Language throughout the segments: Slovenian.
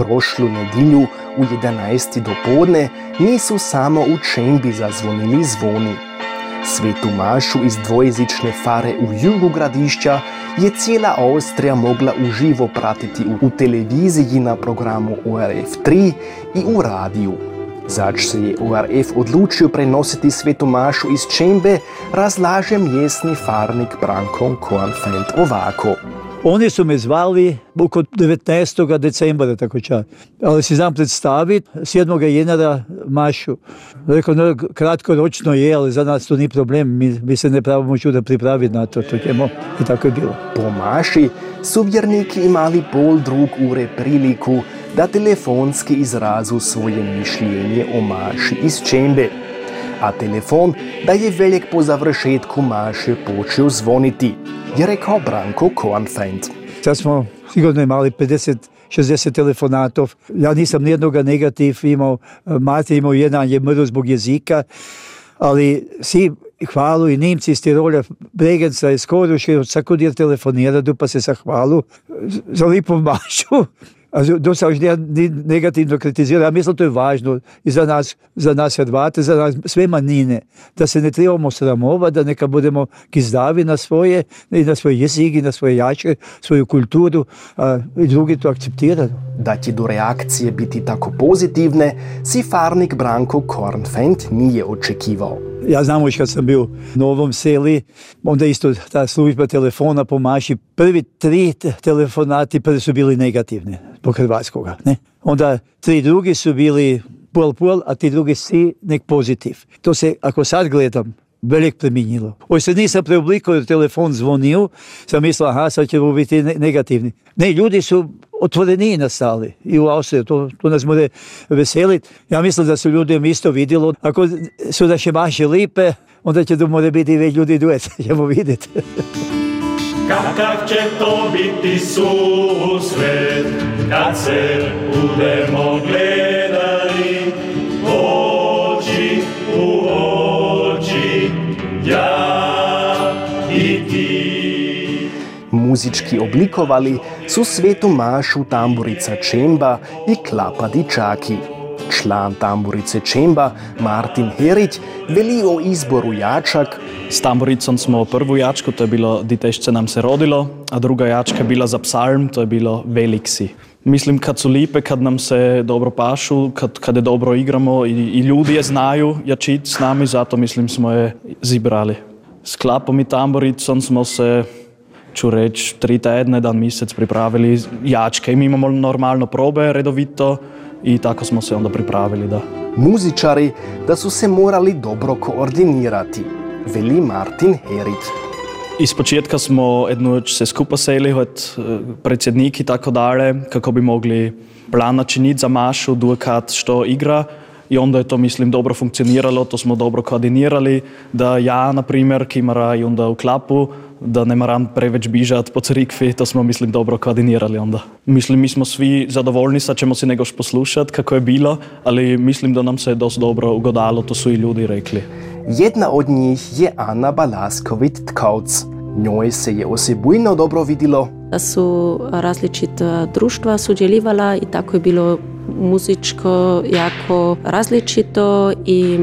Prošlu nedilju v 11. dopoledne niso samo v čembi zazvonili zvoni. Svetu Mašu iz dvojezične fare v jugu gradišča je cela Avstrija mogla uživo pratiti v televiziji na programu ORF3 in v radiju. Zač se je ORF odločil prenositi svetu Mašu iz čembe, razlaže mestni farnik Branko Kornfeld ovako. Oni su me zvali oko 19. decembra, tako čak. Ali si znam predstaviti 7. jenara Mašu. Rekao, no, kratkoročno je, ali za nas to ni problem. Mi, mi se ne pravimo čuda pripraviti na to. to ćemo. I tako je bilo. Po Maši su vjerniki imali pol drug ure priliku da telefonski izrazu svoje mišljenje o Maši iz čembe. A telefon, da je velik po završetku Maše počel zvoniti, je rekel Branko Kornfeind. Sad smo sigurno imali 50 60 telefonatov. Ja nisam nijednoga negativ imao. Mate imao jedan je mrdo zbog jezika. Ali svi hvalu i Nemci iz Tirolja, Bregenca iz Koruše, svako dir telefonira, pa se sa hvalu za lipu mašu. Dosta už negativno kritizira. Ja mislim, to je važno i za nas, za nas Hrvate, za nas sve manjine, da se ne trebamo sramovati, da neka budemo kizdavi na svoje, i na svoje jezik, i na svoje jače, svoju kulturu, a i drugi to akceptiraju. Da će do reakcije biti tako pozitivne, si farnik Branko Kornfeld nije očekivao. Ja znam još kad sam bio u Novom seli, onda isto ta služba telefona pomaši. Prvi tri telefonati prvi su bili negativni po hrvatskoga. Ne? Onda tri drugi su bili pol pol, a ti drugi si nek pozitiv. To se, ako sad gledam, velik preminilo. Oj se nisam preoblikovao, telefon zvonio, sam mislio, aha, sad ćemo biti negativni. Ne, ljudi su otvoreni nastali i u Austriji, to, to nas može veseliti. Ja mislim da su ljudi isto vidjelo, ako su naše maše lipe, onda će da more biti već ljudi duet, ćemo vidjeti. Kakav će to biti susret, kad se budemo gledali, Muzički oblikovali su svetu Mašu tamburica Čemba i Klapa Dičaki. Član tamburice Čemba, Martin Herić, veli o izboru jačak. S tamburicom smo prvu jačku, to je bilo Ditešče nam se rodilo, a druga jačka je bila za psalm, to je bilo Veliksi. Mislim, kad su lipe, kad nam se dobro pašu, kad, kad je dobro igramo i, i ljudi je znaju jačit s nami, zato mislim smo je zibrali. S klapom i tamburicom smo se ću reći, tri tedne, jedan mjesec pripravili jačke. I mi imamo normalno probe redovito i tako smo se onda pripravili, da. Muzičari da su se morali dobro koordinirati, veli Martin Herit. Iz početka smo jednu se skupa seli, od predsjednik i tako dalje, kako bi mogli plan načiniti za Mašu, duekat što igra. I onda je to, mislim, dobro funkcioniralo, to smo dobro koordinirali, da ja, na primjer, ki mora i onda u klapu, da ne moram preveč bižati po crikvi, to smo, mislim, dobro koordinirali onda. Mislim, mi smo svi zadovoljni, sad ćemo si negoš poslušati kako je bilo, ali mislim da nam se je dosta dobro ugodalo, to su i ljudi rekli. Jedna od njih je Ana Balasković-Tkauc. Njoj se je osebujno dobro vidilo. Da su različita društva sudjelovala i tako je bilo muzičko jako različito i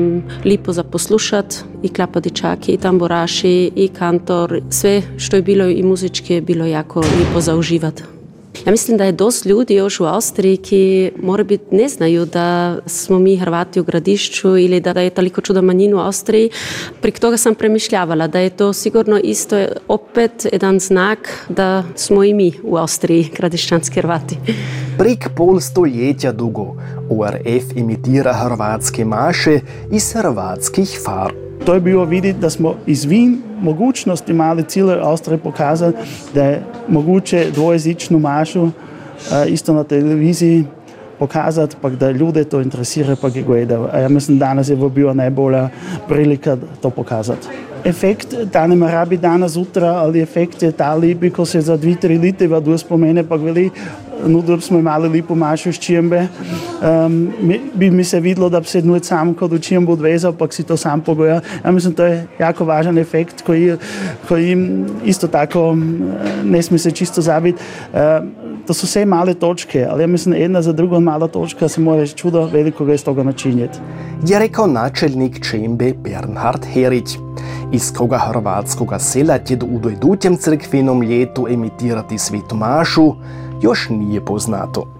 lipo za poslušat i klapadičaki i tamburaši i kantor sve što je bilo i muzički je bilo jako lipo za uživat. Ja mislim da je dosta ljudi još u Austriji ki mora biti ne znaju da smo mi Hrvati u gradišću ili da je toliko čuda manjinu u Austriji. Prek toga sam premišljavala da je to sigurno isto opet jedan znak da smo i mi u Austriji gradišćanski Hrvati. Prek pol stoljetja dugo ORF imitira hrvatske maše iz hrvatskih far. To je bilo videti, da smo izvin mogućnosti mali cijele Austrije pokazali, da je moguće dvojezičnu mašu isto na televiziji pokazati, pa da ljude to interesira, pa ga gledajo. Ja mislim, danes je bila najbolja prilika to pokazati. Efekt, da ne mora biti danes zjutraj, ali efekt je ta lepi, ko se za dve, tri leta vadu spomene, pa veli, nudili smo imeli lepo mašo s čimbe. Um, mi, bi mi se videlo, da bi se nud sam kot v čimbu odvezal, pa si to sam pogoja. Ja, mislim, to je jako važen efekt koji, koji isto tako ne smije se čisto zabiti. Um, to so vse male točke, ali ja mislim, ena za drugo mala točka se mora čudo velikega iz toga načinjeti. Je rekel načelnik čimbe Bernhard Herić. Iz koga hrvatskoga sela će u dojedućem crkvenom ljetu emitirati svetu mašu, još nije poznato.